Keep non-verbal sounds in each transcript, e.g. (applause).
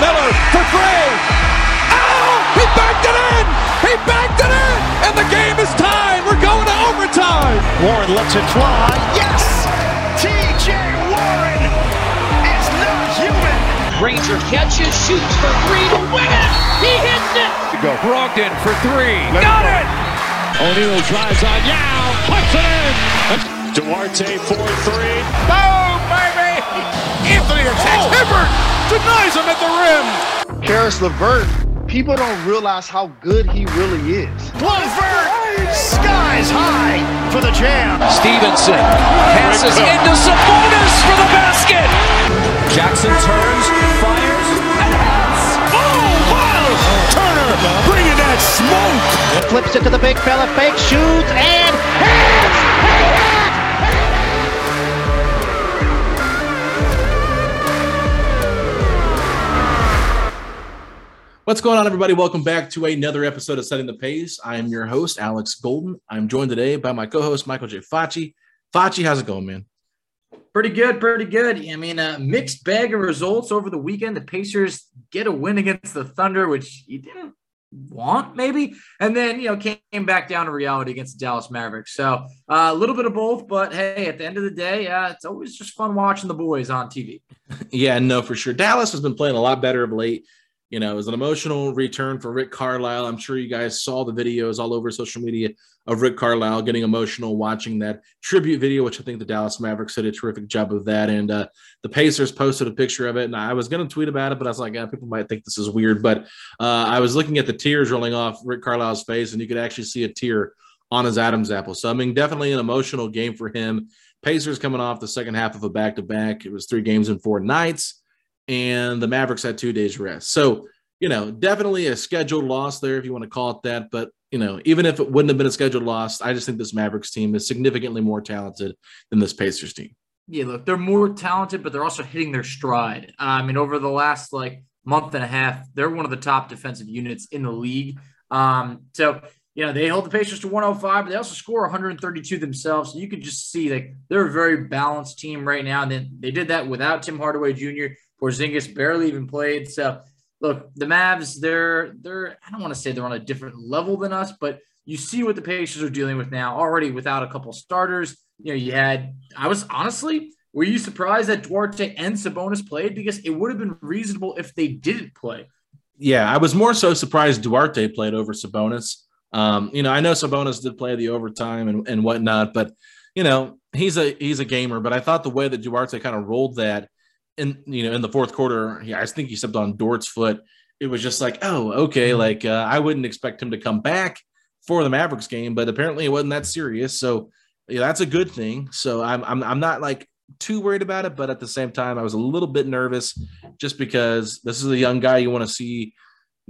Miller for three. Oh, he backed it in. He backed it in. And the game is tied. We're going to overtime. Warren lets it fly. Yes. TJ Warren is not human. Granger catches, shoots for three to win it. He hits it. Go. Brogdon for three. Let Got it it. O'Neal drives on Yao, puts it in. Duarte for three. Boom, baby. Anthony attacks. Hibbert denies him at the rim. Caris LeVert, people don't realize how good he really is. Levert skies high for the jam. Stevenson passes into Sabonis for the basket. Jackson turns, fires, and hits. Oh, wow. Turner bringing that smoke. Flips it to the big fella, fake shoots, and What's going on, everybody? Welcome back to another episode of Setting the Pace. I am your host, Alex Golden. I'm joined today by my co-host, Michael J. Facci. Facci, how's it going, man? Pretty good, pretty good. I mean, a mixed bag of results over the weekend. The Pacers get a win against the Thunder, which you didn't want, maybe, and then you know came back down to reality against the Dallas Mavericks. So uh, a little bit of both, but hey, at the end of the day, uh, it's always just fun watching the boys on TV. (laughs) Yeah, no, for sure. Dallas has been playing a lot better of late. You know, it was an emotional return for Rick Carlisle. I'm sure you guys saw the videos all over social media of Rick Carlisle getting emotional watching that tribute video, which I think the Dallas Mavericks did a terrific job of that. And uh, the Pacers posted a picture of it, and I was going to tweet about it, but I was like, yeah, people might think this is weird. But uh, I was looking at the tears rolling off Rick Carlisle's face, and you could actually see a tear on his Adam's apple. So I mean, definitely an emotional game for him. Pacers coming off the second half of a back to back. It was three games in four nights and the Mavericks had two days rest. So, you know, definitely a scheduled loss there, if you want to call it that. But, you know, even if it wouldn't have been a scheduled loss, I just think this Mavericks team is significantly more talented than this Pacers team. Yeah, look, they're more talented, but they're also hitting their stride. I mean, over the last like month and a half, they're one of the top defensive units in the league. Um, so you know, they hold the Pacers to 105, but they also score 132 themselves. So you can just see like they're a very balanced team right now. And then they did that without Tim Hardaway Jr. Porzingis barely even played. So look, the Mavs, they're they're I don't want to say they're on a different level than us, but you see what the Pacers are dealing with now already without a couple starters. You know, you had I was honestly, were you surprised that Duarte and Sabonis played? Because it would have been reasonable if they didn't play. Yeah, I was more so surprised Duarte played over Sabonis. Um, you know, I know Sabonis did play the overtime and, and whatnot, but you know, he's a he's a gamer. But I thought the way that Duarte kind of rolled that in you know in the fourth quarter, yeah, I think he stepped on Dort's foot. It was just like, oh, okay, Mm-hmm. like uh, I wouldn't expect him to come back for the Mavericks game, but apparently it wasn't that serious. So yeah, that's a good thing. So I'm I'm I'm not like too worried about it, but at the same time, I was a little bit nervous just because this is a young guy you want to see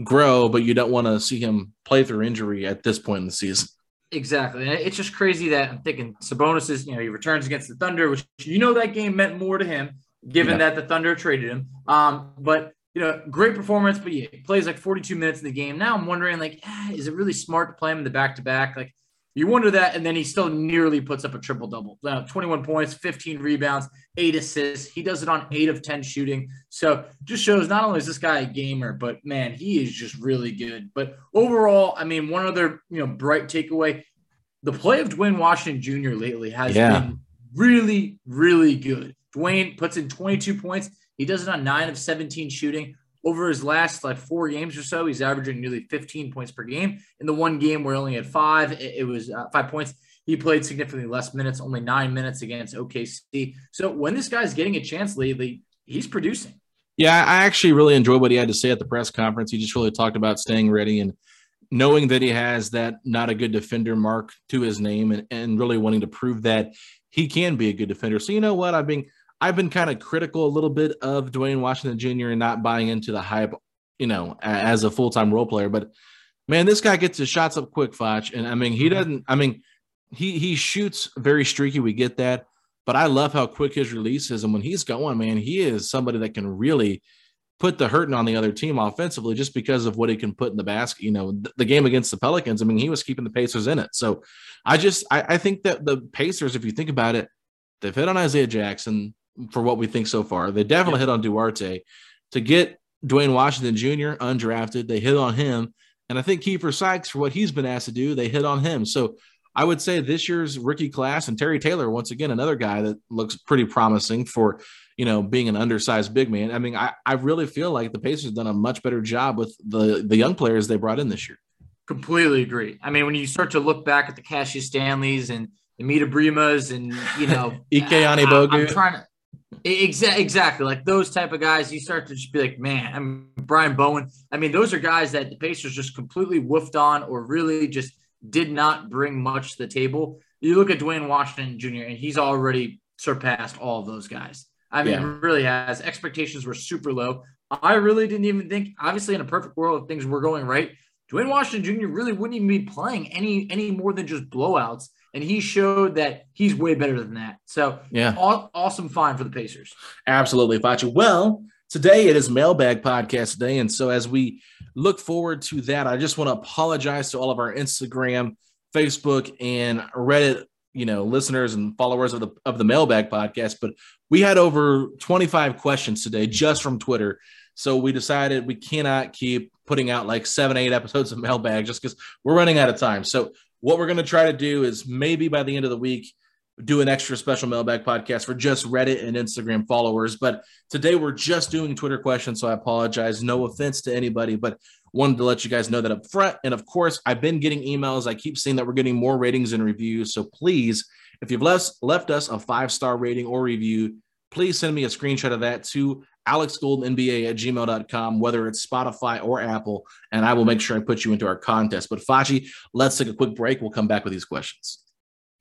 grow, but you don't want to see him play through injury at this point in the season. Exactly. It's just crazy that I'm thinking Sabonis is, you know, he returns against the Thunder, which you know that game meant more to him, given Yeah. that the Thunder traded him. Um, but you know, great performance, but he plays like 42 minutes in the game. Now I'm wondering, like, ah, is it really smart to play him in the back to back? Like, you wonder that, and then he still nearly puts up a triple double. Uh, 21 points, 15 rebounds, eight assists. He does it on eight of 10 shooting. So just shows not only is this guy a gamer, but man, he is just really good. But overall, I mean, one other you know bright takeaway: the play of Duane Washington Jr. lately has yeah. been really, really good. Duane puts in 22 points. He does it on nine of 17 shooting over his last like four games or so, he's averaging nearly 15 points per game. In the one game where he only had five, it, it was uh, five points. He played significantly less minutes, only nine minutes against OKC. So when this guy's getting a chance lately, he's producing. Yeah, I actually really enjoyed what he had to say at the press conference. He just really talked about staying ready and knowing that he has that not a good defender mark to his name and, and really wanting to prove that he can be a good defender. So you know what? I've been I've been kind of critical a little bit of Duane Washington Jr. and not buying into the hype, you know, as a full time role player. But man, this guy gets his shots up quick, Foch. And I mean, he mm-hmm. doesn't, I mean, he he shoots very streaky. We get that. But I love how quick his release is. And when he's going, man, he is somebody that can really put the hurting on the other team offensively just because of what he can put in the basket. You know, the, the game against the Pelicans, I mean, he was keeping the Pacers in it. So I just, I, I think that the Pacers, if you think about it, they've hit on Isaiah Jackson for what we think so far. They definitely yeah. hit on Duarte to get Duane Washington Jr. undrafted. They hit on him, and I think Keifer Sykes for what he's been asked to do. They hit on him. So I would say this year's rookie class and Terry Taylor once again another guy that looks pretty promising for you know being an undersized big man. I mean, I, I really feel like the Pacers have done a much better job with the the young players they brought in this year. Completely agree. I mean, when you start to look back at the Cassius Stanleys and the Amida Brimahs and you know (laughs) Ike Anigbogu, I'm trying to Exactly, exactly. Like those type of guys, you start to just be like, man, I mean, Brian Bowen. I mean, those are guys that the Pacers just completely woofed on, or really just did not bring much to the table. You look at Duane Washington Jr., and he's already surpassed all of those guys. I mean, yeah. really has. Expectations were super low. I really didn't even think. Obviously, in a perfect world, if things were going right, Duane Washington Jr. really wouldn't even be playing any any more than just blowouts and he showed that he's way better than that. So yeah, aw- awesome find for the Pacers. Absolutely, Facci. Well, today it is Mailbag Podcast Day, and so as we look forward to that, I just want to apologize to all of our Instagram, Facebook, and Reddit, you know, listeners and followers of the of the Mailbag Podcast. But we had over 25 questions today just from Twitter. So we decided we cannot keep putting out like seven, eight episodes of mailbag just because we're running out of time. So what we're going to try to do is maybe by the end of the week, do an extra special mailbag podcast for just Reddit and Instagram followers. But today we're just doing Twitter questions. So I apologize. No offense to anybody, but wanted to let you guys know that up front. And of course, I've been getting emails. I keep seeing that we're getting more ratings and reviews. So please, if you've left, left us a five star rating or review, please send me a screenshot of that to alexgoldenNBA at gmail.com, whether it's Spotify or Apple, and I will make sure I put you into our contest. But Facci, let's take a quick break. We'll come back with these questions.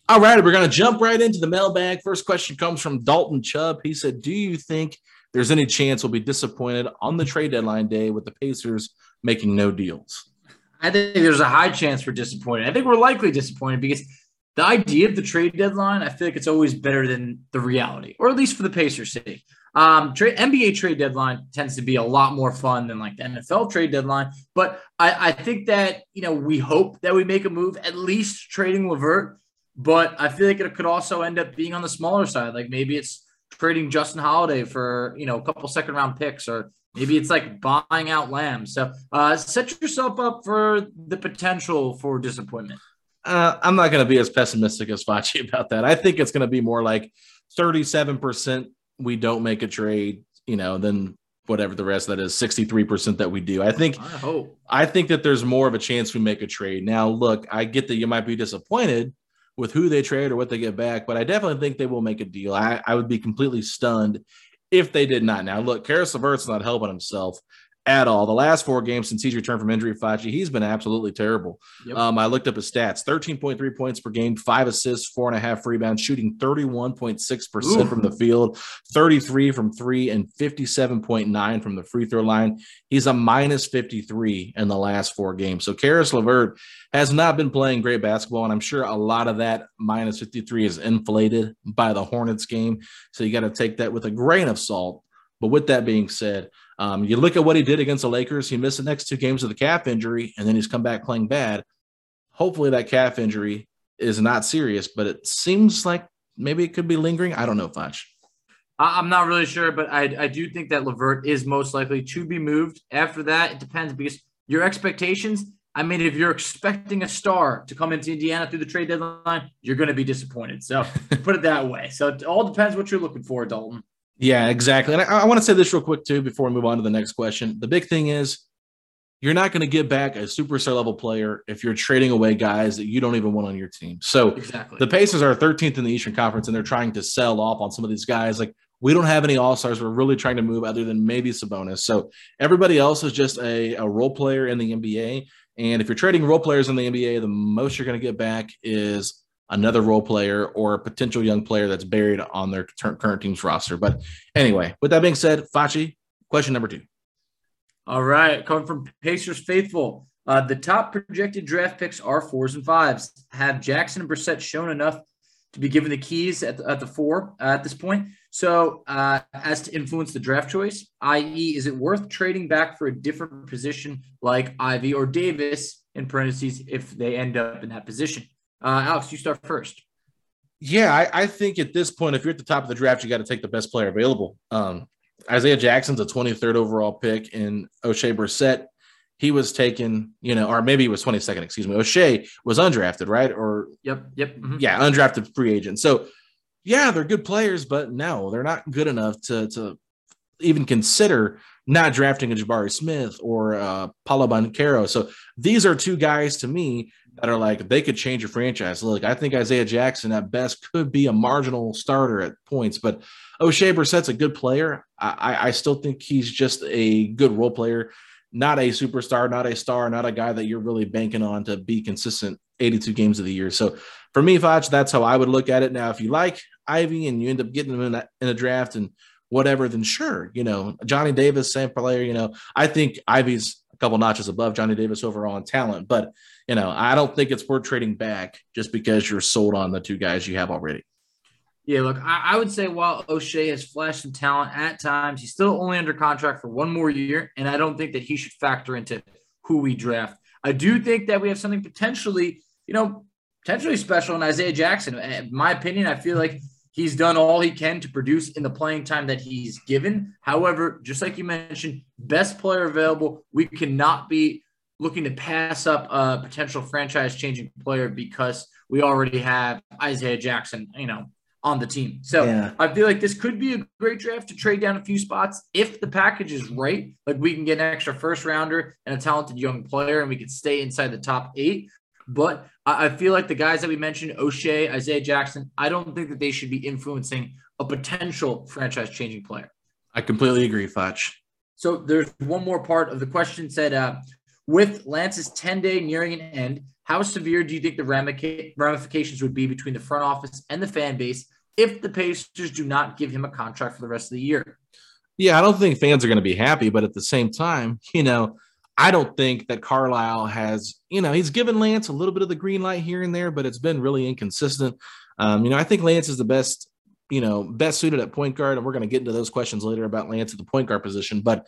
All right, we're going to jump right into the mailbag. First question comes from Dalton Chubb. He said, Do you think there's any chance we'll be disappointed on the trade deadline day with the Pacers making no deals? I think there's a high chance we're disappointed. I think we're likely disappointed because the idea of the trade deadline, I feel like it's always better than the reality, or at least for the Pacers' sake. Um, trade NBA trade deadline tends to be a lot more fun than like the NFL trade deadline. But I, I think that you know we hope that we make a move, at least trading LeVert. But I feel like it could also end up being on the smaller side. Like maybe it's trading Justin Holiday for you know a couple second round picks, or maybe it's like buying out Lamb. So uh, set yourself up for the potential for disappointment. Uh, I'm not going to be as pessimistic as Facci (laughs) about that. I think it's going to be more like 37% we don't make a trade, you know, then whatever the rest that is 63% that we do. I think I hope I think that there's more of a chance we make a trade. Now, look, I get that you might be disappointed with who they trade or what they get back, but I definitely think they will make a deal. I, I would be completely stunned if they did not. Now, look, Caris LeVert's not helping himself at all. The last four games since he's returned from injury, Facci, he's been absolutely terrible. Yep. Um, I looked up his stats 13.3 points per game, five assists, four and a half rebounds, shooting 31.6% from the field, 33 from three, and 57.9 from the free throw line. He's a minus 53 in the last four games. So Caris LeVert has not been playing great basketball, and I'm sure a lot of that minus 53 is inflated by the Hornets game. So you got to take that with a grain of salt. But with that being said, um, you look at what he did against the Lakers. He missed the next two games with a calf injury, and then he's come back playing bad. Hopefully, that calf injury is not serious, but it seems like maybe it could be lingering. I don't know, Foch. I'm not really sure, but I, I do think that LeVert is most likely to be moved. After that, it depends because your expectations. I mean, if you're expecting a star to come into Indiana through the trade deadline, you're going to be disappointed. So (laughs) put it that way. So it all depends what you're looking for, Dalton. Yeah, exactly. And I, I want to say this real quick too before we move on to the next question. The big thing is you're not going to get back a superstar level player if you're trading away guys that you don't even want on your team. So exactly. the Pacers are 13th in the Eastern Conference and they're trying to sell off on some of these guys. Like we don't have any all stars. We're really trying to move other than maybe Sabonis. So everybody else is just a, a role player in the NBA. And if you're trading role players in the NBA, the most you're going to get back is another role player or a potential young player that's buried on their current team's roster. But anyway, with that being said, Facci, question number two. All right, coming from Pacers faithful. Uh, the top projected draft picks are fours and fives. Have Jackson and Brissett shown enough to be given the keys at the, at the four uh, at this point? So, uh, as to influence the draft choice, i.e., is it worth trading back for a different position like Ivey or Davis in parentheses if they end up in that position? Uh, Alex, you start first. Yeah, I, I, think at this point, if you're at the top of the draft, you got to take the best player available. Um, Isaiah Jackson's a 23rd overall pick, and Oshae Brissett, he was taken, you know, or maybe he was 22nd, excuse me. Oshae was undrafted, right? Or yep, yep, mm-hmm. yeah, undrafted free agent. So yeah, they're good players, but no, they're not good enough to to even consider not drafting a Jabari Smith or uh, Paolo Banchero. So these are two guys to me that are like they could change your franchise. Look, I think Isaiah Jackson at best could be a marginal starter at points, but Oshae Brissett's a good player. I, I still think he's just a good role player, not a superstar, not a star, not a guy that you're really banking on to be consistent 82 games of the year. So for me, Foch, that's how I would look at it. Now, if you like Ivey and you end up getting him in, that, in a draft and whatever, then sure, you know, Johnny Davis, same player, you know, I think Ivey's a couple notches above Johnny Davis overall in talent, but you know, I don't think it's worth trading back just because you're sold on the two guys you have already. Yeah, look, I, I, would say while Oshae has flashed some talent at times, he's still only under contract for one more year, and I don't think that he should factor into who we draft. I do think that we have something potentially, you know, potentially special in Isaiah Jackson. In my opinion, I feel like he's done all he can to produce in the playing time that he's given. However, just like you mentioned, best player available, we cannot be looking to pass up a potential franchise changing player because we already have Isaiah Jackson, you know, on the team. So yeah. I feel like this could be a great draft to trade down a few spots if the package is right. Like we can get an extra first rounder and a talented young player, and we could stay inside the top eight. But I feel like the guys that we mentioned, Oshae, Isaiah Jackson, I don't think that they should be influencing a potential franchise changing player. I completely agree, Foch. So there's one more part of the question said, uh, with Lance's 10 day nearing an end, how severe do you think the ramifications would be between the front office and the fan base if the Pacers do not give him a contract for the rest of the year? Yeah, I don't think fans are going to be happy, but at the same time, you know, I don't think that Carlisle has, you know, he's given Lance a little bit of the green light here and there, but it's been really inconsistent. Um, you know, I think Lance is the best, you know, best suited at point guard, and we're going to get into those questions later about Lance at the point guard position. But,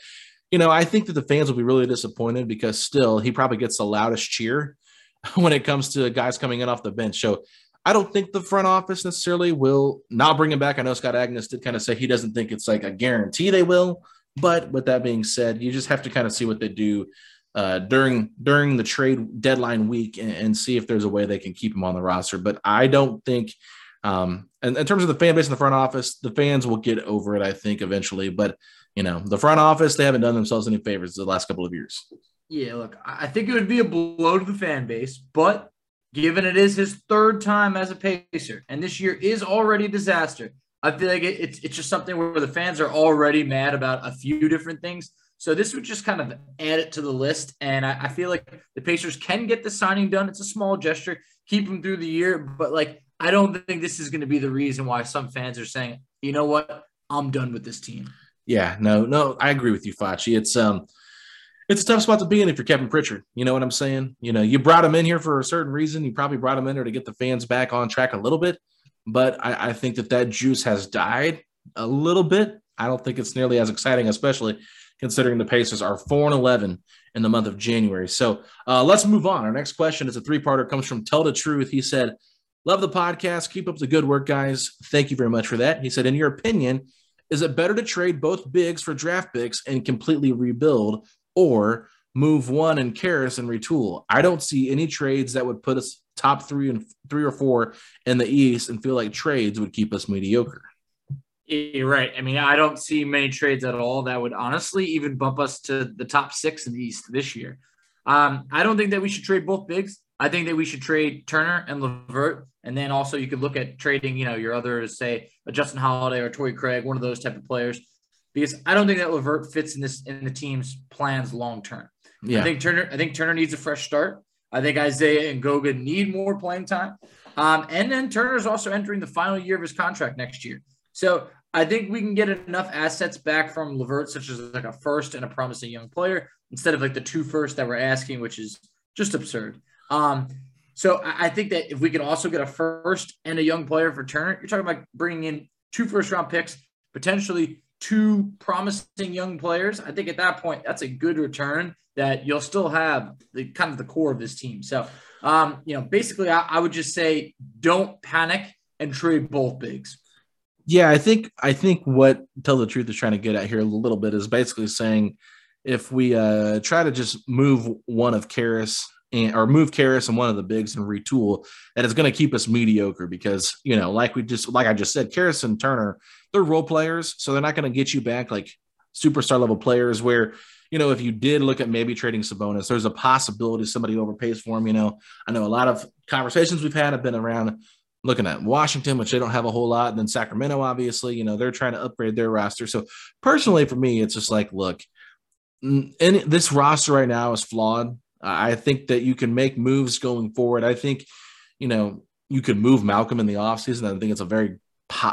you know, I think that the fans will be really disappointed because still he probably gets the loudest cheer (laughs) when it comes to guys coming in off the bench. So I don't think the front office necessarily will not bring him back. I know Scott Agness did kind of say he doesn't think it's like a guarantee they will. But with that being said, you just have to kind of see what they do uh, during during the trade deadline week and, and, see if there's a way they can keep him on the roster. But I don't think, um, in terms of the fan base in the front office, the fans will get over it. I think eventually, but you know, the front office they haven't done themselves any favors the last couple of years. Yeah, look, I think it would be a blow to the fan base, but given it is his third time as a Pacer, and this year is already a disaster, I feel like it, it's it's just something where the fans are already mad about a few different things. So this would just kind of add it to the list, and I, I feel like the Pacers can get the signing done. It's a small gesture, keep them through the year, but like I don't think this is going to be the reason why some fans are saying, you know what, I'm done with this team. Yeah, no, no, I agree with you, Facci. It's um, it's a tough spot to be in if you're Kevin Pritchard. You know what I'm saying? You know, you brought him in here for a certain reason. You probably brought him in there to get the fans back on track a little bit but I, I think that that juice has died a little bit. I don't think it's nearly as exciting, especially considering the Pacers are 4 and 11 in the month of January. So uh, let's move on. Our next question is a three parter, comes from Tell the Truth. He said, Love the podcast. Keep up the good work, guys. Thank you very much for that. He said, In your opinion, is it better to trade both bigs for draft picks and completely rebuild or move one and Caris and retool? I don't see any trades that would put us top three and three or four in the East and feel like trades would keep us mediocre. You're right. I mean, I don't see many trades at all that would honestly even bump us to the top six in the East this year. Um, I don't think that we should trade both bigs. I think that we should trade Turner and LeVert, and then also you could look at trading, you know, your other say a Justin Holiday or Torrey Craig, one of those type of players, because I don't think that LeVert fits in this in the team's plans long term. Yeah. I think Turner. I think Turner needs a fresh start. I think Isaiah and Goga need more playing time. Um, and then Turner is also entering the final year of his contract next year. So I think we can get enough assets back from LeVert, such as like a first and a promising young player, instead of like the two first that we're asking, which is just absurd. Um, so I think that if we can also get a first and a young player for Turner, you're talking about bringing in two first round picks, potentially two promising young players. I think at that point, that's a good return that you'll still have the kind of the core of this team. So, um, you know, basically, I, I would just say don't panic and trade both bigs. Yeah, I think I think what tell the truth is trying to get at here a little bit is basically saying if we uh, try to just move one of Caris and or move Caris and one of the bigs and retool, that is going to keep us mediocre because you know, like we just like I just said, Caris and Turner, they're role players, so they're not going to get you back like superstar level players. Where you know, if you did look at maybe trading Sabonis, there's a possibility somebody overpays for him. You know, I know a lot of conversations we've had have been around looking at Washington, which they don't have a whole lot, and then Sacramento, obviously, you know, they're trying to upgrade their roster. So personally, for me, it's just like, look, and this roster right now is flawed. I think that you can make moves going forward. I think, you know, you could move Malcolm in the offseason. I think it's a very,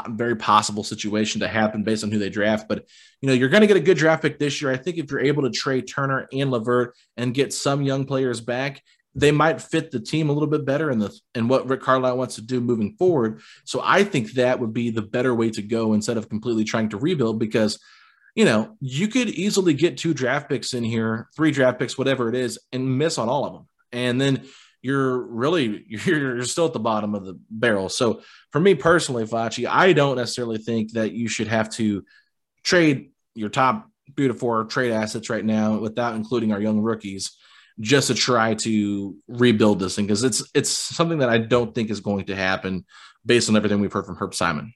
very possible situation to happen based on who they draft. But, you know, you're going to get a good draft pick this year. I think if you're able to trade Turner and LeVert and get some young players back, they might fit the team a little bit better in the and what Rick Carlisle wants to do moving forward. So I think that would be the better way to go instead of completely trying to rebuild because – you know, you could easily get two draft picks in here, three draft picks, whatever it is, and miss on all of them. And then you're really (laughs) you're still at the bottom of the barrel. So for me personally, Facci, I don't necessarily think that you should have to trade your top beautiful trade assets right now without including our young rookies just to try to rebuild this thing because it's it's something that I don't think is going to happen based on everything we've heard from Herb Simon.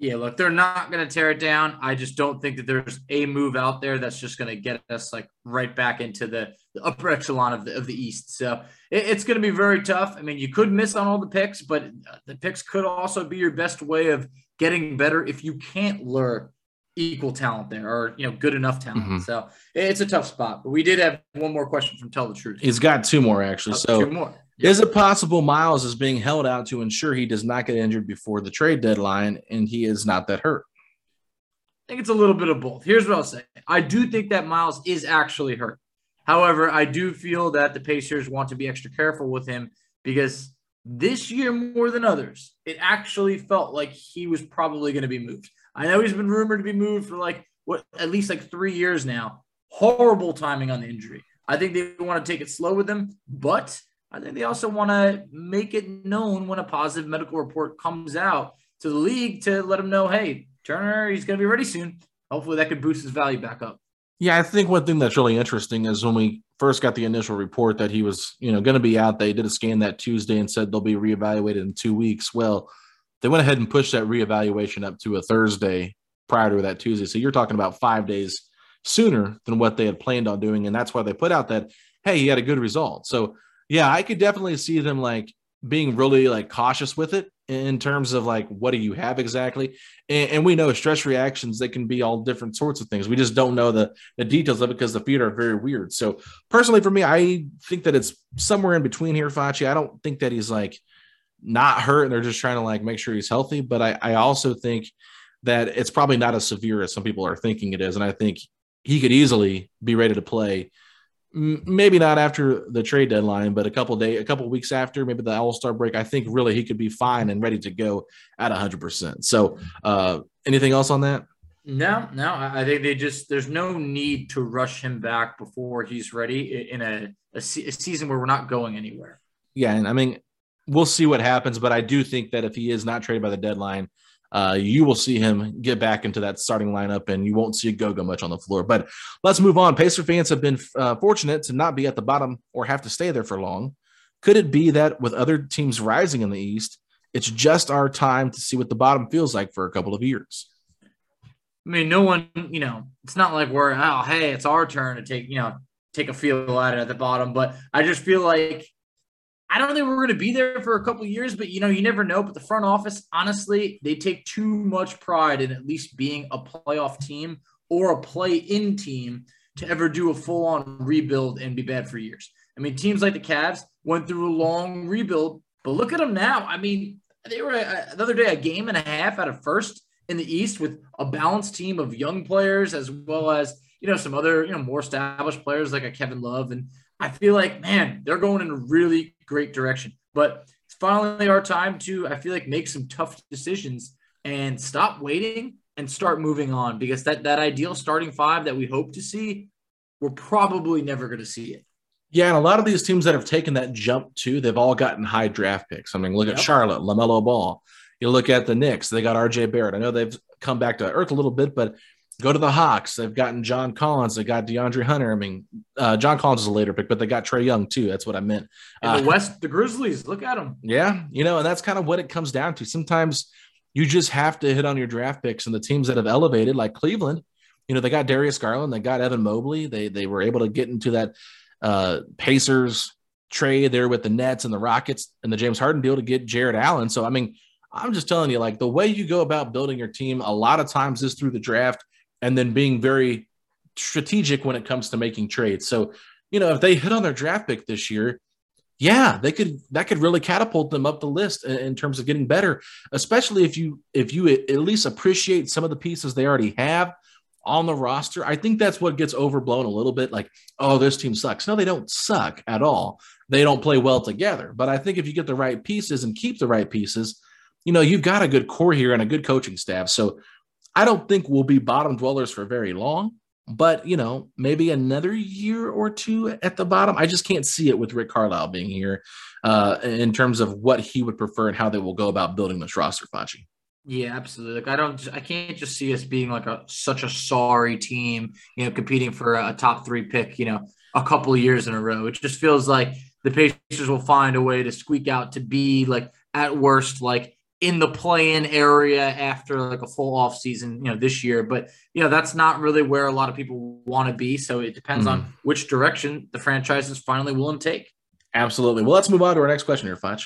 Yeah, look, they're not going to tear it down. I just don't think that there's a move out there that's just going to get us like right back into the, the upper echelon of the of the East. So it, it's going to be very tough. I mean, you could miss on all the picks, but the picks could also be your best way of getting better if you can't lure equal talent there or you know good enough talent. Mm-hmm. So it's a tough spot. But we did have one more question from Tell the Truth. He's got two more actually. Oh, so two more. Is it possible Myles is being held out to ensure he does not get injured before the trade deadline and he is not that hurt? I think it's a little bit of both. Here's what I'll say I do think that Myles is actually hurt. However, I do feel that the Pacers want to be extra careful with him because this year, more than others, it actually felt like he was probably going to be moved. I know he's been rumored to be moved for like what at least like three years now. Horrible timing on the injury. I think they want to take it slow with him, but I think they also want to make it known when a positive medical report comes out to the league to let them know, hey, Turner, he's going to be ready soon. Hopefully that could boost his value back up. Yeah, I think one thing that's really interesting is when we first got the initial report that he was, you know, going to be out. They did a scan that Tuesday and said they'll be reevaluated in two weeks. Well, they went ahead and pushed that reevaluation up to a Thursday prior to that Tuesday. So you're talking about five days sooner than what they had planned on doing, and that's why they put out that hey, he had a good result. So yeah, I could definitely see them like being really like cautious with it in terms of like what do you have exactly? And, and, we know stress reactions they can be all different sorts of things. We just don't know the the details of it because the feet are very weird. So personally for me i think that it's somewhere in between here Facci. i don't think that he's like not hurt and they're just trying to like make sure he's healthy but i i also think that it's probably not as severe as some people are thinking it is and i think he could easily be ready to play maybe not after the trade deadline, but a couple day, a couple weeks after, maybe the All Star break. I think really he could be fine and ready to go at hundred percent. So, uh, anything else on that? No, no. I think they just there's no need to rush him back before he's ready in a, a, a season where we're not going anywhere. Yeah, and I mean, we'll see what happens. But I do think that if he is not traded by the deadline, uh, you will see him get back into that starting lineup and you won't see Goga much on the floor. But let's move on. Pacer fans have been uh, fortunate to not be at the bottom or have to stay there for long. Could it be that with other teams rising in the East, it's just our time to see what the bottom feels like for a couple of years? I mean, no one, you know, it's not like we're, oh, hey, it's our turn to take, you know, take a feel at it at the bottom. But I just feel like I don't think we're going to be there for a couple years, but you know, you never know. But the front office, honestly, they take too much pride in at least being a playoff team or a play-in team to ever do a full-on rebuild and be bad for years. I mean, teams like the Cavs went through a long rebuild, but look at them now. I mean, they were a, another day a game and a half out of first in the East with a balanced team of young players as well as you know some other you know more established players like a Kevin Love and I feel like man they're going in a really great direction. But it's finally our time to I feel like make some tough decisions and stop waiting and start moving on because that that ideal starting five that we hope to see we're probably never going to see it. Yeah, and a lot of these teams that have taken that jump too, they've all gotten high draft picks. I mean, look yep. at Charlotte, LaMelo Ball. You look at the Knicks, they got RJ Barrett. I know they've come back to earth a little bit, but go to the Hawks. They've gotten John Collins. They got DeAndre Hunter. I mean, uh, John Collins is a later pick, but they got Trae Young too. That's what I meant. Uh, the West, the Grizzlies, look at them. Yeah, you know, and that's kind of what it comes down to. Sometimes you just have to hit on your draft picks, and the teams that have elevated, like Cleveland, you know, they got Darius Garland, they got Evan Mobley. They they were able to get into that uh, Pacers trade there with the Nets and the Rockets and the James Harden deal to get Jarrett Allen. So I mean, I'm just telling you, like the way you go about building your team, a lot of times is through the draft and then being very strategic when it comes to making trades. So, you know, if they hit on their draft pick this year, yeah, they could that could really catapult them up the list in terms of getting better, especially if you if you at least appreciate some of the pieces they already have on the roster. I think that's what gets overblown a little bit like, oh, this team sucks. No, they don't suck at all. They don't play well together. But I think if you get the right pieces and keep the right pieces, you know, you've got a good core here and a good coaching staff. So I don't think we'll be bottom dwellers for very long, but you know, maybe another year or two at the bottom. I just can't see it with Rick Carlisle being here uh, in terms of what he would prefer and how they will go about building this roster, Facci. Yeah, absolutely. Like I don't, I can't just see us being like a such a sorry team, you know, competing for a top three pick, you know, a couple of years in a row. It just feels like the Pacers will find a way to squeak out to be like at worst like in the play-in area after like a full off season, you know, this year. But you know, that's not really where a lot of people want to be. So it depends mm-hmm. on which direction the franchise is finally willing to take. Absolutely. Well, let's move on to our next question here, Foch.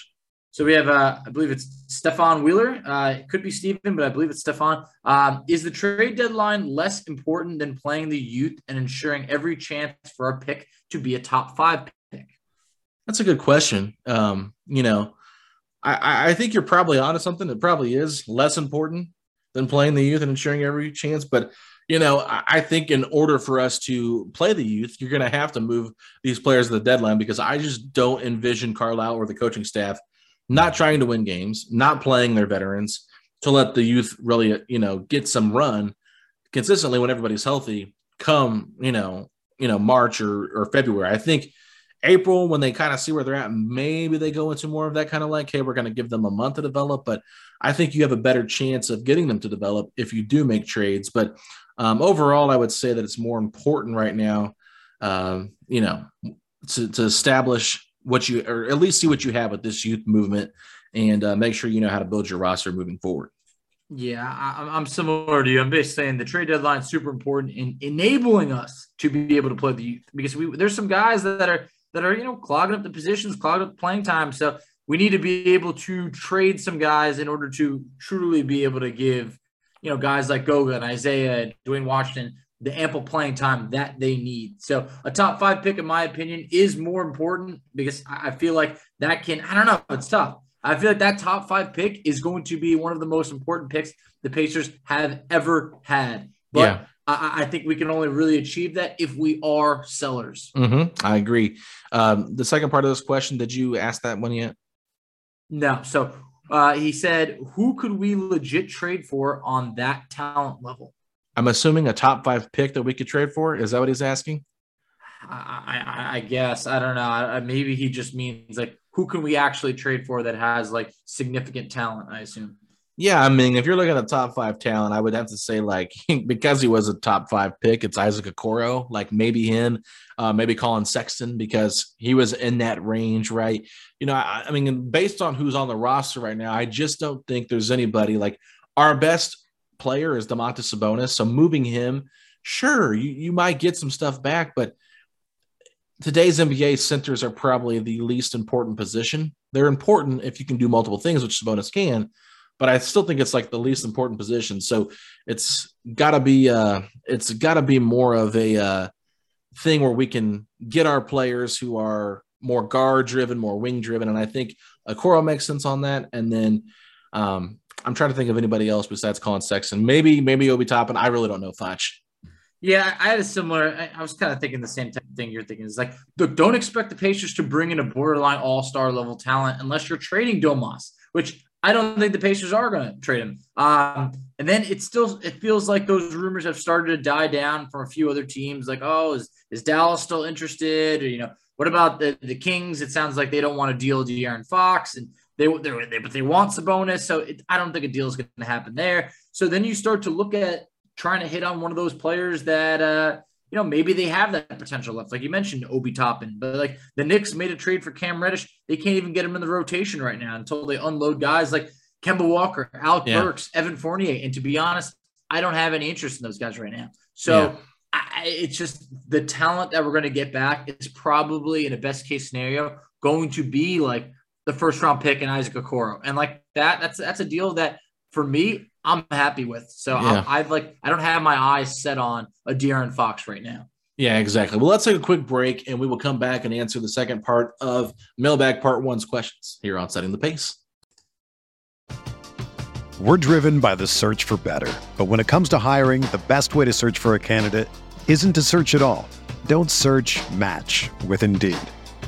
So we have, uh, I believe it's Stefan Wheeler. Uh, it could be Stephen, but I believe it's Stefan. Um, is the trade deadline less important than playing the youth and ensuring every chance for our pick to be a top five pick? That's a good question. Um, you know, I, I think you're probably onto something that probably is less important than playing the youth and ensuring every chance. But you know, I think in order for us to play the youth, you're going to have to move these players to the deadline because I just don't envision Carlisle or the coaching staff not trying to win games, not playing their veterans to let the youth really, you know, get some run consistently when everybody's healthy. Come, you know, you know, March or, or February. I think April, when they kind of see where they're at, maybe they go into more of that kind of like, hey, we're going to give them a month to develop. But I think you have a better chance of getting them to develop if you do make trades. But um, overall, I would say that it's more important right now, um, you know, to, to establish what you, or at least see what you have with this youth movement and uh, make sure you know how to build your roster moving forward. Yeah, I, am similar to you. I'm basically saying the trade deadline is super important in enabling us to be able to play the youth because we there's some guys that are that are, you know, clogging up the positions, clogging up playing time. So we need to be able to trade some guys in order to truly be able to give, you know, guys like Goga and Isaiah and Duane Washington the ample playing time that they need. So a top five pick, in my opinion, is more important because I feel like that can, I don't know, it's tough. I feel like that top five pick is going to be one of the most important picks the Pacers have ever had. But yeah. I, I, think we can only really achieve that if we are sellers. Mm-hmm. I agree. Um, the second part of this question, did you ask that one yet? No. So uh, he said, who could we legit trade for on that talent level? I'm assuming a top five pick that we could trade for. Is that what he's asking? I, I, I guess I don't know. I, maybe he just means like who can we actually trade for that has like significant talent? I assume. Yeah, I mean, if you're looking at top five talent, I would have to say like (laughs) because he was a top five pick, it's Isaac Okoro, like maybe him, uh, maybe Collin Sexton because he was in that range, right? You know, I, I mean, based on who's on the roster right now, I just don't think there's anybody like our best player is Domantas Sabonis, so moving him, sure, you you might get some stuff back, but today's NBA centers are probably the least important position. They're important if you can do multiple things, which Sabonis can but I still think it's like the least important position. So it's got to be uh, it's got to be more of a uh, thing where we can get our players who are more guard driven, more wing driven, and I think Okoro makes sense on that. And then um, I'm trying to think of anybody else besides Collin Sexton. Maybe maybe Obi Toppin. I really don't know Foch. Yeah, I had a similar. I, I was kind of thinking the same type of thing you're thinking. Is like, look, don't expect the Pacers to bring in a borderline All Star level talent unless you're trading Domas, which I don't think the Pacers are going to trade him. Um, and then it still it feels like those rumors have started to die down from a few other teams. Like, oh, is, is Dallas still interested? Or you know, what about the the Kings? It sounds like they don't want to deal De'Aaron Fox, and they they but they want Sabonis. So it, I don't think a deal is going to happen there. So then you start to look at trying to hit on one of those players that uh, you know, maybe they have that potential left. Like you mentioned, Obi Toppin, but like the Knicks made a trade for Cam Reddish. They can't even get him in the rotation right now until they unload guys like Kemba Walker, Alec yeah. Burks, Evan Fournier. And to be honest, I don't have any interest in those guys right now. So yeah. I, it's just the talent that we're going to get back is probably in a best case scenario going to be like the first round pick in Isaac Okoro. And like that, that's that's a deal that for me, I'm happy with. So yeah. i have like I don't have my eyes set on a De'Aaron Fox right now. Yeah, exactly. Well, let's take a quick break and we will come back and answer the second part of Mailbag Part One's questions here on Setting the Pace. We're driven by the search for better. But when it comes to hiring, the best way to search for a candidate isn't to search at all. Don't search match with Indeed.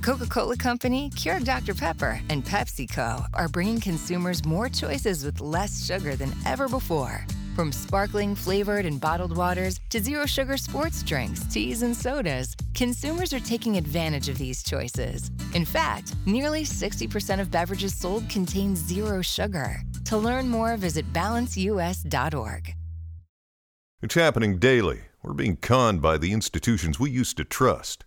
The Coca Cola Company, Keurig Dr. Pepper, and PepsiCo are bringing consumers more choices with less sugar than ever before. From sparkling, flavored, and bottled waters to zero sugar sports drinks, teas, and sodas, consumers are taking advantage of these choices. In fact, nearly 60% of beverages sold contain zero sugar. To learn more, visit balanceus.org. It's happening daily. We're being conned by the institutions we used to trust.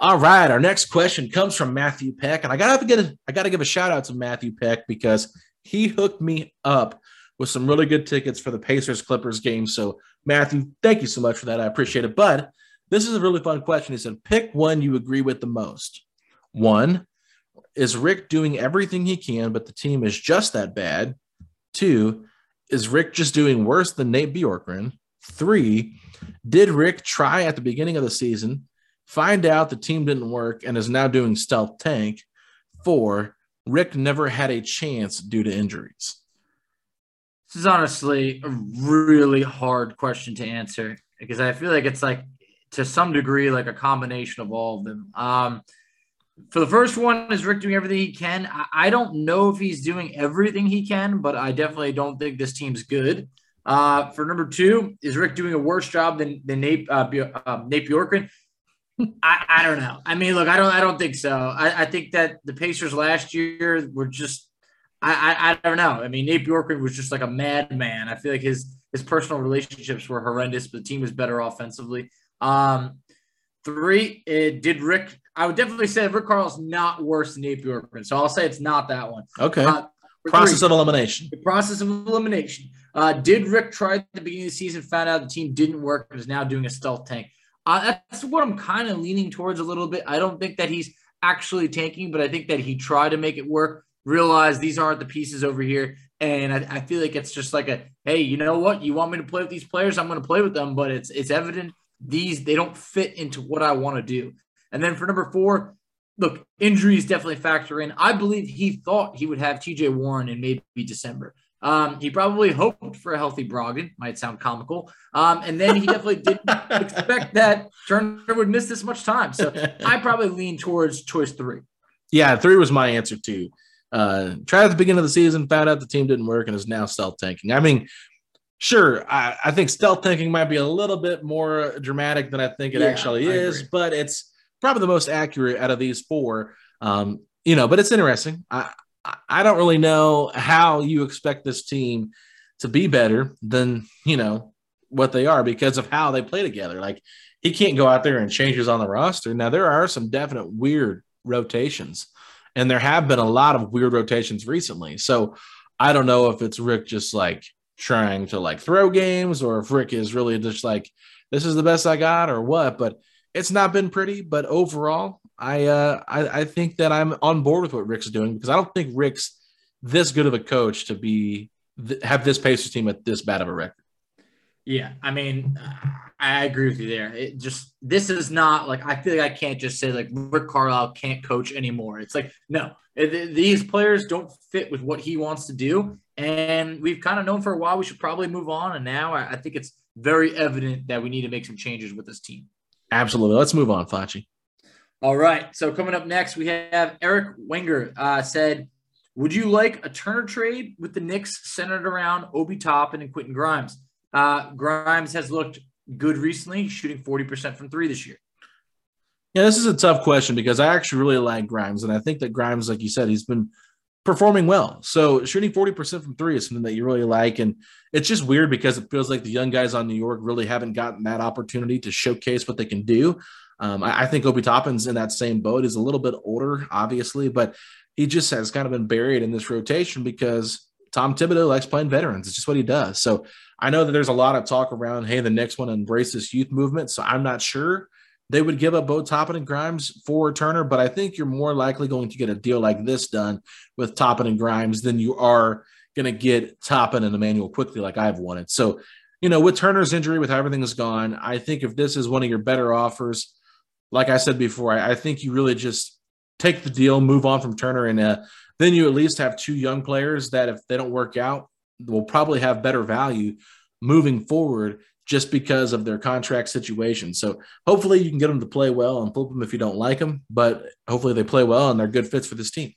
All right, our next question comes from Matthew Peck, and I gotta get a, I gotta give a shout out to Matthew Peck because he hooked me up with some really good tickets for the Pacers Clippers game. So Matthew, thank you so much for that. I appreciate it. But this is a really fun question. He said, pick one you agree with the most. One, is Rick doing everything he can, but the team is just that bad? Two, is Rick just doing worse than Nate Bjorkgren? Three, did Rick try at the beginning of the season, find out the team didn't work, and is now doing stealth tank? Four, Rick never had a chance due to injuries. This is honestly a really hard question to answer because I feel like it's like to some degree like a combination of all of them. Um, for the first one, is Rick doing everything he can? I, don't know if he's doing everything he can, but I definitely don't think this team's good. Uh, for number two, is Rick doing a worse job than, than Nate, uh, uh, Nate Bjorkgren? I, I don't know. I mean, look, I don't I don't think so. I, I think that the Pacers last year were just I, I, I don't know. I mean, Nate Bjorkgren was just like a madman. I feel like his his personal relationships were horrendous, but the team was better offensively. Um, three, it did Rick. I would definitely say Rick Carlisle's not worse than Nate Bjorkgren, so I'll say it's not that one. Okay. Uh, process three, of elimination. The process of elimination. Uh, did Rick try at the beginning of the season, found out the team didn't work, and is now doing a stealth tank? Uh, that's what I'm kind of leaning towards a little bit. I don't think that he's actually tanking, but I think that he tried to make it work realize these aren't the pieces over here. And I, I, feel like it's just like a, hey, you know what? You want me to play with these players? I'm going to play with them, but it's it's evident these they don't fit into what I want to do. And then for number four, look, injuries definitely factor in. I believe he thought he would have TJ Warren in maybe December. Um, he probably hoped for a healthy Brogdon, might sound comical. Um, and then he definitely didn't (laughs) expect that Turner would miss this much time. So I probably lean towards choice three. Yeah, three was my answer too. Uh, tried at the beginning of the season, found out the team didn't work, and is now stealth tanking. I mean, sure, I, I think stealth tanking might be a little bit more dramatic than I think it yeah, actually is, but it's probably the most accurate out of these four. Um, you know, but it's interesting. I I don't really know how you expect this team to be better than you know what they are because of how they play together. Like he can't go out there and changes on the roster. Now there are some definite weird rotations and there have been a lot of weird rotations recently. So I don't know if it's Rick just like trying to like throw games or if Rick is really just like, this is the best I got or what. But it's not been pretty. But overall, I uh I, I think that I'm on board with what Rick's doing because I don't think Rick's this good of a coach to be th- have this Pacers team at this bad of a record. Yeah, I mean, I agree with you there. It just this is not like I feel like I can't just say like Rick Carlisle can't coach anymore. It's like no, these players don't fit with what he wants to do, and we've kind of known for a while we should probably move on. And now I, I think it's very evident that we need to make some changes with this team. Absolutely. Let's move on, Facci. All right. So coming up next, we have Eric Wenger uh, said, "Would you like a Turner trade with the Knicks centered around Obi Toppin and Quentin Grimes?" Uh, Grimes has looked good recently, shooting 40% from three this year. Yeah, this is a tough question because I actually really like Grimes. And I think that Grimes, like you said, he's been performing well. So shooting 40% from three is something that you really like. And it's just weird because it feels like the young guys on New York really haven't gotten that opportunity to showcase what they can do. Um, I, I, think Obi Toppin's in that same boat. He's a little bit older, obviously, but he just has kind of been buried in this rotation because Tom Thibodeau likes playing veterans. It's just what he does. So I know that there's a lot of talk around, hey, the next one embrace this youth movement. So I'm not sure they would give up both Toppin and Grimes for Turner, but I think you're more likely going to get a deal like this done with Toppin and Grimes than you are going to get Toppin and Immanuel Quickley, like I've wanted. So, you know, with Turner's injury, with how everything is gone, I think if this is one of your better offers, like I said before, I, I think you really just take the deal, move on from Turner, and uh, then you at least have two young players that if they don't work out, will probably have better value moving forward just because of their contract situation. So hopefully you can get them to play well and flip them if you don't like them, but hopefully they play well and they're good fits for this team.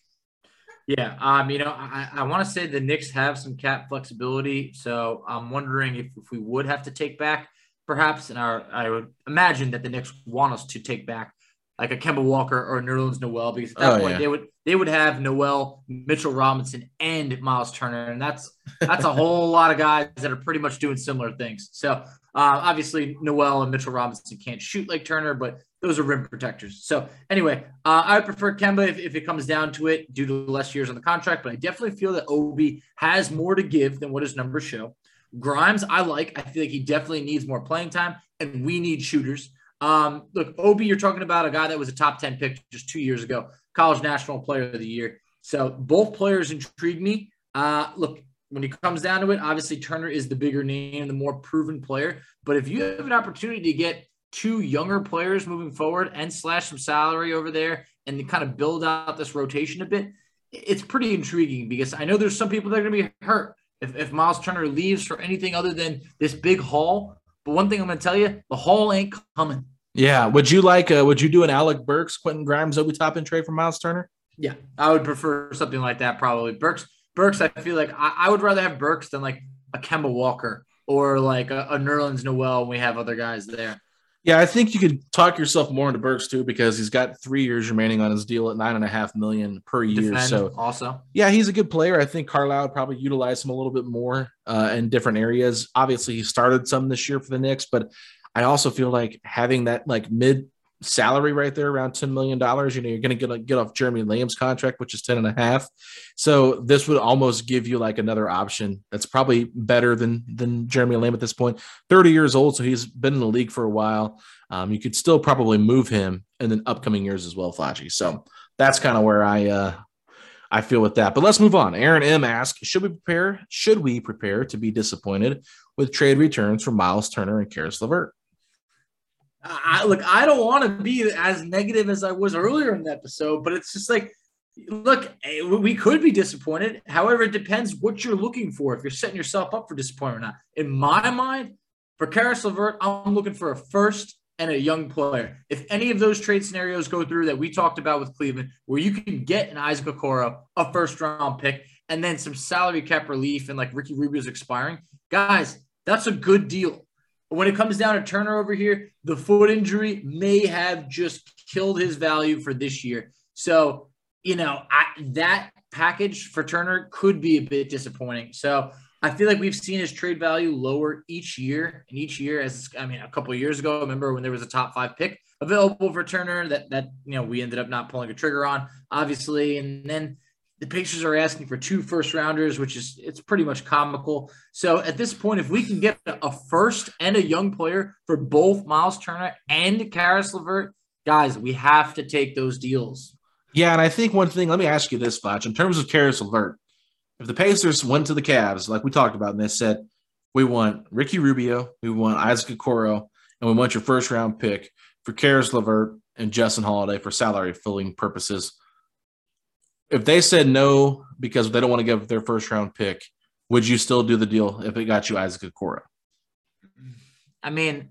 Yeah, um, you know, I, I want to say the Knicks have some cap flexibility, so I'm wondering if, if we would have to take back perhaps, and our, I would imagine that the Knicks want us to take back like a Kemba Walker or Nerlens Noel because at that oh, point yeah. they would they would have Noel, Mitchell Robinson, and Myles Turner, and that's that's a (laughs) whole lot of guys that are pretty much doing similar things. So uh, obviously Noel and Mitchell Robinson can't shoot like Turner, but those are rim protectors. So anyway, uh, I would prefer Kemba if, if it comes down to it due to less years on the contract, but I definitely feel that Obi has more to give than what his numbers show. Grimes, I like. I feel like he definitely needs more playing time, and we need shooters. Um, look, Obi, you're talking about a guy that was a top 10 pick just two years ago, college national player of the year. So both players intrigue me. Uh, look, when it comes down to it, obviously Turner is the bigger name, the more proven player. But if you have an opportunity to get two younger players moving forward and slash some salary over there and to kind of build out this rotation a bit, it's pretty intriguing because I know there's some people that are going to be hurt if, if Myles Turner leaves for anything other than this big haul. But one thing I'm going to tell you, the haul ain't coming. Yeah. Would you like, uh, would you do an Alec Burks, Quentin Grimes, Obi Toppin trade for Myles Turner? Yeah, I would prefer something like that probably. Burks, Burks, I feel like I, I would rather have Burks than like a Kemba Walker or like a, a Nerlens Noel. When we have other guys there. Yeah, I think you could talk yourself more into Burks too because he's got three years remaining on his deal at nine and a half million per year. Defend so also, yeah, he's a good player. I think Carlisle would probably utilize him a little bit more uh, in different areas. Obviously, he started some this year for the Knicks, but I also feel like having that like mid salary right there around $10 million. You know, you're going to get, get off Jeremy Lamb's contract, which is 10 and a half. So this would almost give you like another option that's probably better than, than Jeremy Lamb at this point. 30 years old. So he's been in the league for a while. Um, you could still probably move him in the upcoming years as well, Flashy. So that's kind of where I, uh, I feel with that. But let's move on. Aaron M asks, should we prepare? Should we prepare to be disappointed with trade returns for Myles Turner and Caris LeVert? I look, I don't want to be as negative as I was earlier in the episode, but it's just like, look, eh, we could be disappointed. However, it depends what you're looking for. If you're setting yourself up for disappointment or not. In my mind, for Caris LeVert, I'm looking for a first and a young player. If any of those trade scenarios go through that we talked about with Cleveland, where you can get an Isaac Okoro, a first round pick, and then some salary cap relief and like Ricky Rubio's expiring, guys, that's a good deal. When it comes down to Turner over here, the foot injury may have just killed his value for this year. So, you know, I, that package for Turner could be a bit disappointing. So, I feel like we've seen his trade value lower each year and each year as I mean a couple years ago, remember when there was a top 5 pick available for Turner that that you know we ended up not pulling a trigger on obviously and then the Pacers are asking for two first rounders, which is it's pretty much comical. So at this point, if we can get a first and a young player for both Myles Turner and Caris LeVert, guys, we have to take those deals. Yeah, and I think one thing. Let me ask you this, Fletch. In terms of Caris LeVert, if the Pacers went to the Cavs, like we talked about, and they said, "We want Ricky Rubio, we want Isaac Okoro, and we want your first round pick for Caris LeVert and Justin Holiday for salary filling purposes." If they said no because they don't want to give their first round pick, would you still do the deal if it got you Isaac Okoro? I mean,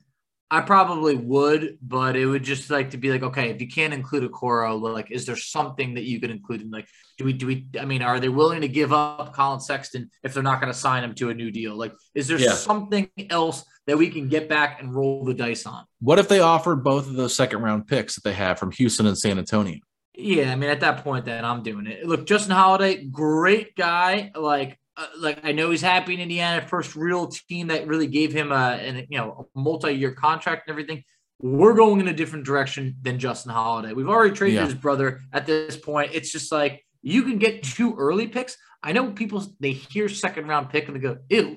I probably would, but it would just like to be like, okay, if you can't include Okoro, like, is there something that you could include in? Like, do we, do we, I mean, are they willing to give up Collin Sexton if they're not going to sign him to a new deal? Like, is there yeah. something else that we can get back and roll the dice on? What if they offered both of those second round picks that they have from Houston and San Antonio? Yeah, I mean, at that point, then I'm doing it. Look, Justin Holiday, great guy. Like, uh, like I know he's happy in Indiana, first real team that really gave him a, an, you know, a multi-year contract and everything. We're going in a different direction than Justin Holiday. We've already traded yeah. his brother at this point. It's just like you can get two early picks. I know people they hear second round pick and they go, "Ew,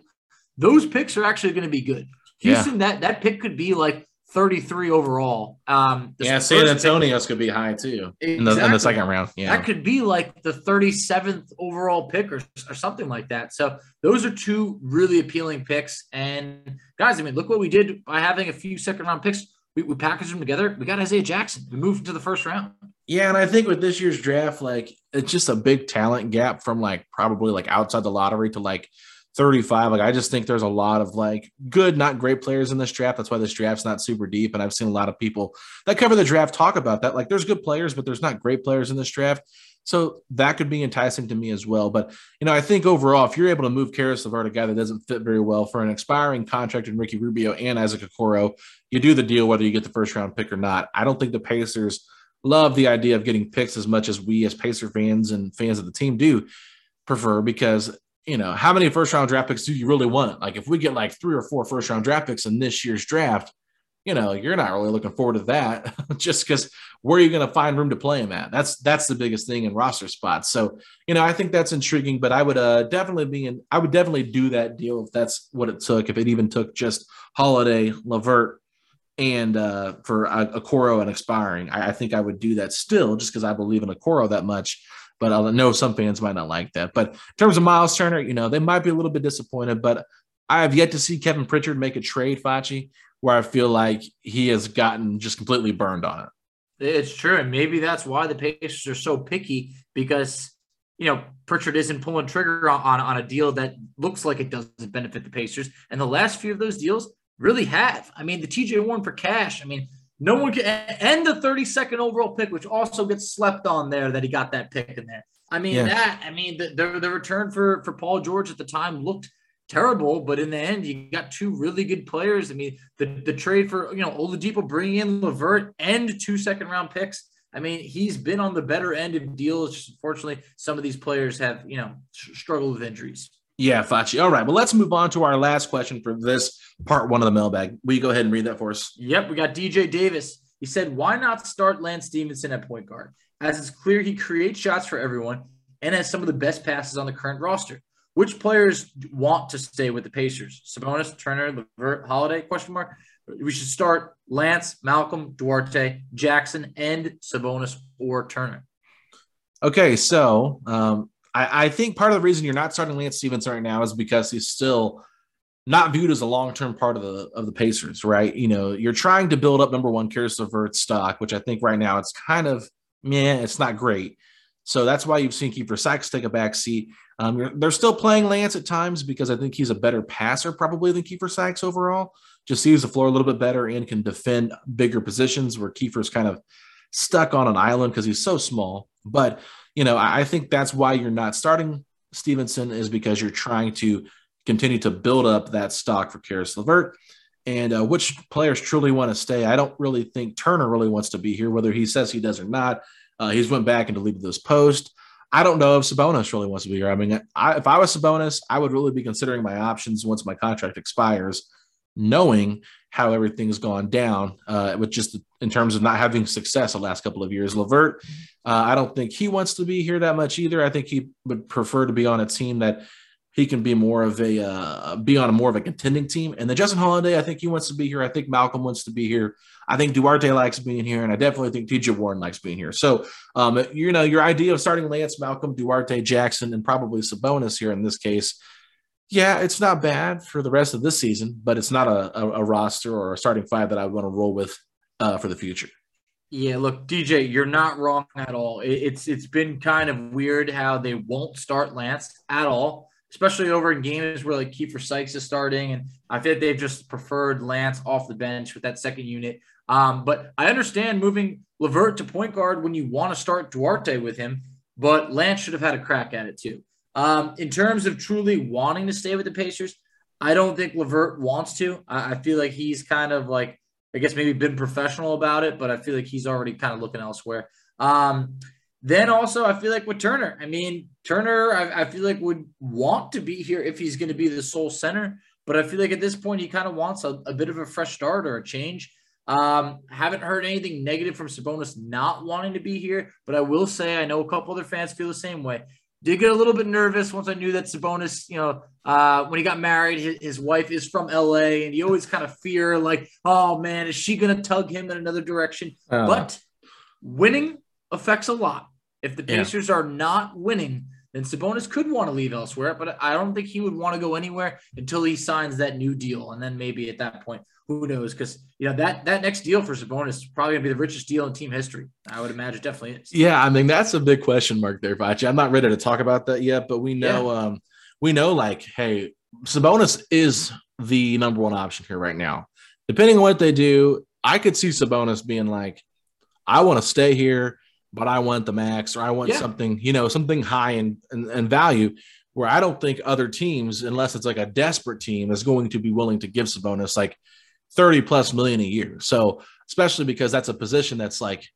those picks are actually going to be good." Houston, yeah. that that pick could be like 33 overall. Um, yeah, San Antonio's could be high too exactly. in, the, in, the, second round. Yeah, that could be like the 37th overall pick or, or something like that. So those are two really appealing picks. And guys, I mean, look what we did by having a few second round picks. We, we packaged them together. We got Isaiah Jackson. We moved to the first round. Yeah, and I think with this year's draft, like it's just a big talent gap from like probably like outside the lottery to like 35. Like I just think there's a lot of like good, not great players in this draft. That's why this draft's not super deep. And I've seen a lot of people that cover the draft talk about that. Like there's good players, but there's not great players in this draft. So that could be enticing to me as well. But you know, I think overall, if you're able to move Caris LeVert, a guy that doesn't fit very well for an expiring contract in Ricky Rubio and Isaac Okoro, you do the deal whether you get the first round pick or not. I don't think the Pacers love the idea of getting picks as much as we as Pacer fans and fans of the team do prefer because you know, how many first round draft picks do you really want? Like, if we get like three or four first round draft picks in this year's draft, you know, you're not really looking forward to that (laughs) just because where are you going to find room to play him at? That's that's the biggest thing in roster spots. So, you know, I think that's intriguing, but I would uh, definitely be in, I would definitely do that deal if that's what it took, if it even took just Holiday, LeVert, and uh, for a, Okoro and expiring. I, I, think I would do that still just because I believe in Okoro that much. But I know some fans might not like that. But in terms of Myles Turner, you know, they might be a little bit disappointed, but I have yet to see Kevin Pritchard make a trade, Facci, where I feel like he has gotten just completely burned on it. It's true. And maybe that's why the Pacers are so picky because, you know, Pritchard isn't pulling trigger on, on a deal that looks like it doesn't benefit the Pacers. And the last few of those deals really have. I mean, the TJ Warren for cash. I mean, no one can end the 32nd overall pick, which also gets slept on there that he got that pick in there. I mean, yeah. that, I mean, the, the, the return for, for Paul George at the time looked terrible, but in the end, you got two really good players. I mean, the, the trade for, you know, Oladipo bringing in LeVert and two second round picks. I mean, he's been on the better end of deals. Just unfortunately, some of these players have, you know, struggled with injuries. Yeah, Facci. All right. Well, let's move on to our last question for this part one of the mailbag. Will you go ahead and read that for us? Yep. We got DJ Davis. He said, Why not start Lance Stephenson at point guard? As it's clear he creates shots for everyone and has some of the best passes on the current roster. Which players want to stay with the Pacers? Sabonis, Turner, LeVert, Holiday? Question mark. We should start Lance, Malcolm, Duarte, Jackson, and Sabonis or Turner. Okay, so um, I, I, think part of the reason you're not starting Lance Stevens right now is because he's still not viewed as a long-term part of the of the Pacers, right? You know, you're trying to build up number one Caris LeVert stock, which I think right now it's kind of man, it's not great. So that's why you've seen Keifer Sykes take a back seat. Um, they're still playing Lance at times because I think he's a better passer probably than Keifer Sykes overall. Just sees the floor a little bit better and can defend bigger positions where Keifer's kind of stuck on an island because he's so small. But you know, I think that's why you're not starting Stephenson is because you're trying to continue to build up that stock for Caris LeVert. And uh, which players truly want to stay? I don't really think Turner really wants to be here, whether he says he does or not. Uh, he's went back and deleted this post. I don't know if Sabonis really wants to be here. I mean, I, if I was Sabonis, I would really be considering my options once my contract expires, knowing how everything's gone down uh, with just in terms of not having success the last couple of years. LeVert, uh, I don't think he wants to be here that much either. I think he would prefer to be on a team that he can be more of a uh, be on a more of a contending team. And then Justin Holiday, I think he wants to be here. I think Malcolm wants to be here. I think Duarte likes being here, and I definitely think TJ Warren likes being here. So, um, you know, your idea of starting Lance, Malcolm, Duarte, Jackson, and probably Sabonis here in this case, yeah, it's not bad for the rest of this season, but it's not a, a, a roster or a starting five that I want to roll with uh, for the future. Yeah, look, DJ, you're not wrong at all. It's it's been kind of weird how they won't start Lance at all especially over in games where like Keifer Sykes is starting. And I feel like they've just preferred Lance off the bench with that second unit. Um, but I understand moving LeVert to point guard when you want to start Duarte with him, but Lance should have had a crack at it too. Um, in terms of truly wanting to stay with the Pacers, I don't think LeVert wants to. I, I feel like he's kind of like, I guess maybe been professional about it, but I feel like he's already kind of looking elsewhere. Um, then also, I feel like with Turner, I mean, Turner, I, I feel like would want to be here if he's going to be the sole center. But I feel like at this point, he kind of wants a, a, bit of a fresh start or a change. Um, haven't heard anything negative from Sabonis not wanting to be here, but I will say I know a couple other fans feel the same way. Did get a little bit nervous once I knew that Sabonis, you know, uh, when he got married, his, his wife is from LA, and you always kind of fear, like, oh man, is she going to tug him in another direction? Uh. But winning affects a lot. If the Pacers yeah. are not winning, then Sabonis could want to leave elsewhere, but I don't think he would want to go anywhere until he signs that new deal. And then maybe at that point, who knows? Because you know that that next deal for Sabonis is probably gonna be the richest deal in team history. I would imagine definitely is. Yeah, I mean that's a big question mark there, Facci. I'm not ready to talk about that yet, but we know yeah. um we know like, hey, Sabonis is the number one option here right now. Depending on what they do, I could see Sabonis being like, I want to stay here but I want the max or I want yeah. something, you know, something high in, in, in, value where I don't think other teams, unless it's like a desperate team, is going to be willing to give Sabonis like 30 plus million a year. So, especially because that's a position that's like,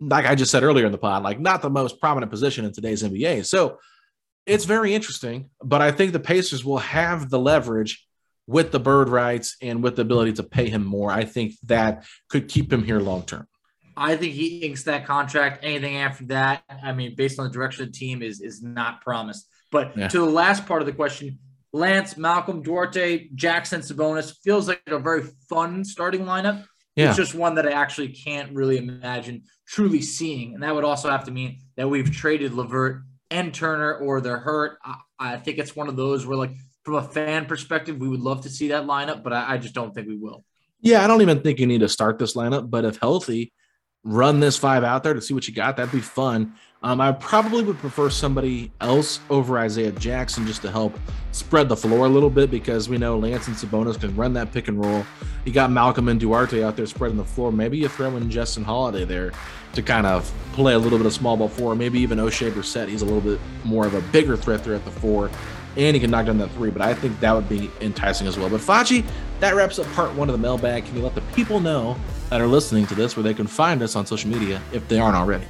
like I just said earlier in the pod, like not the most prominent position in today's NBA. So, it's very interesting, but I think the Pacers will have the leverage with the bird rights and with the ability to pay him more. I think that could keep him here long term. I think he inks that contract. Anything after that, I mean, based on the direction of the team, is is not promised. But yeah. to the last part of the question, Lance, Malcolm, Duarte, Jackson, Sabonis feels like a very fun starting lineup. Yeah. It's just one that I actually can't really imagine truly seeing. And that would also have to mean that we've traded LeVert and Turner or they're hurt. I, I think it's one of those where, like, from a fan perspective, we would love to see that lineup, but I, I just don't think we will. Yeah, I don't even think you need to start this lineup, but if healthy, run this five out there to see what you got. That'd be fun. Um, I probably would prefer somebody else over Isaiah Jackson just to help spread the floor a little bit because we know Lance and Sabonis can run that pick and roll. You got Malcolm and Duarte out there spreading the floor. Maybe you throw in Justin Holiday there to kind of play a little bit of small ball four. Maybe even Oshae Brissett. He's a little bit more of a bigger threat there at the four, and he can knock down that three. But I think that would be enticing as well. But Facci, that wraps up part one of the mailbag. Can you let the people know that are listening to this where they can find us on social media if they aren't already?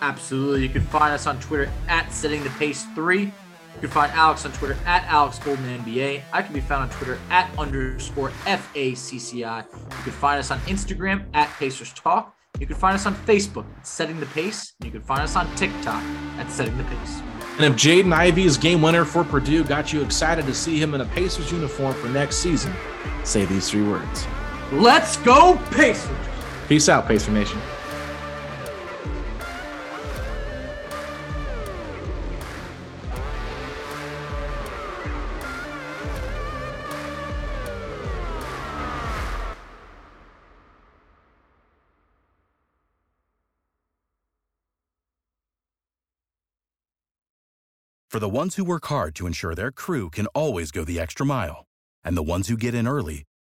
Absolutely. You can find us on Twitter at Setting the Pace 3. You can find Alex on Twitter at Alex Golden NBA. I can be found on Twitter at underscore FACCI. You can find us on Instagram at Pacers Talk. You can find us on Facebook at Setting the Pace. And you can find us on TikTok at Setting the Pace. And if Jaden Ivey's game winner for Purdue got you excited to see him in a Pacers uniform for next season, say these three words. Let's go, Pacers! Peace out, Pacer Nation. For the ones who work hard to ensure their crew can always go the extra mile, and the ones who get in early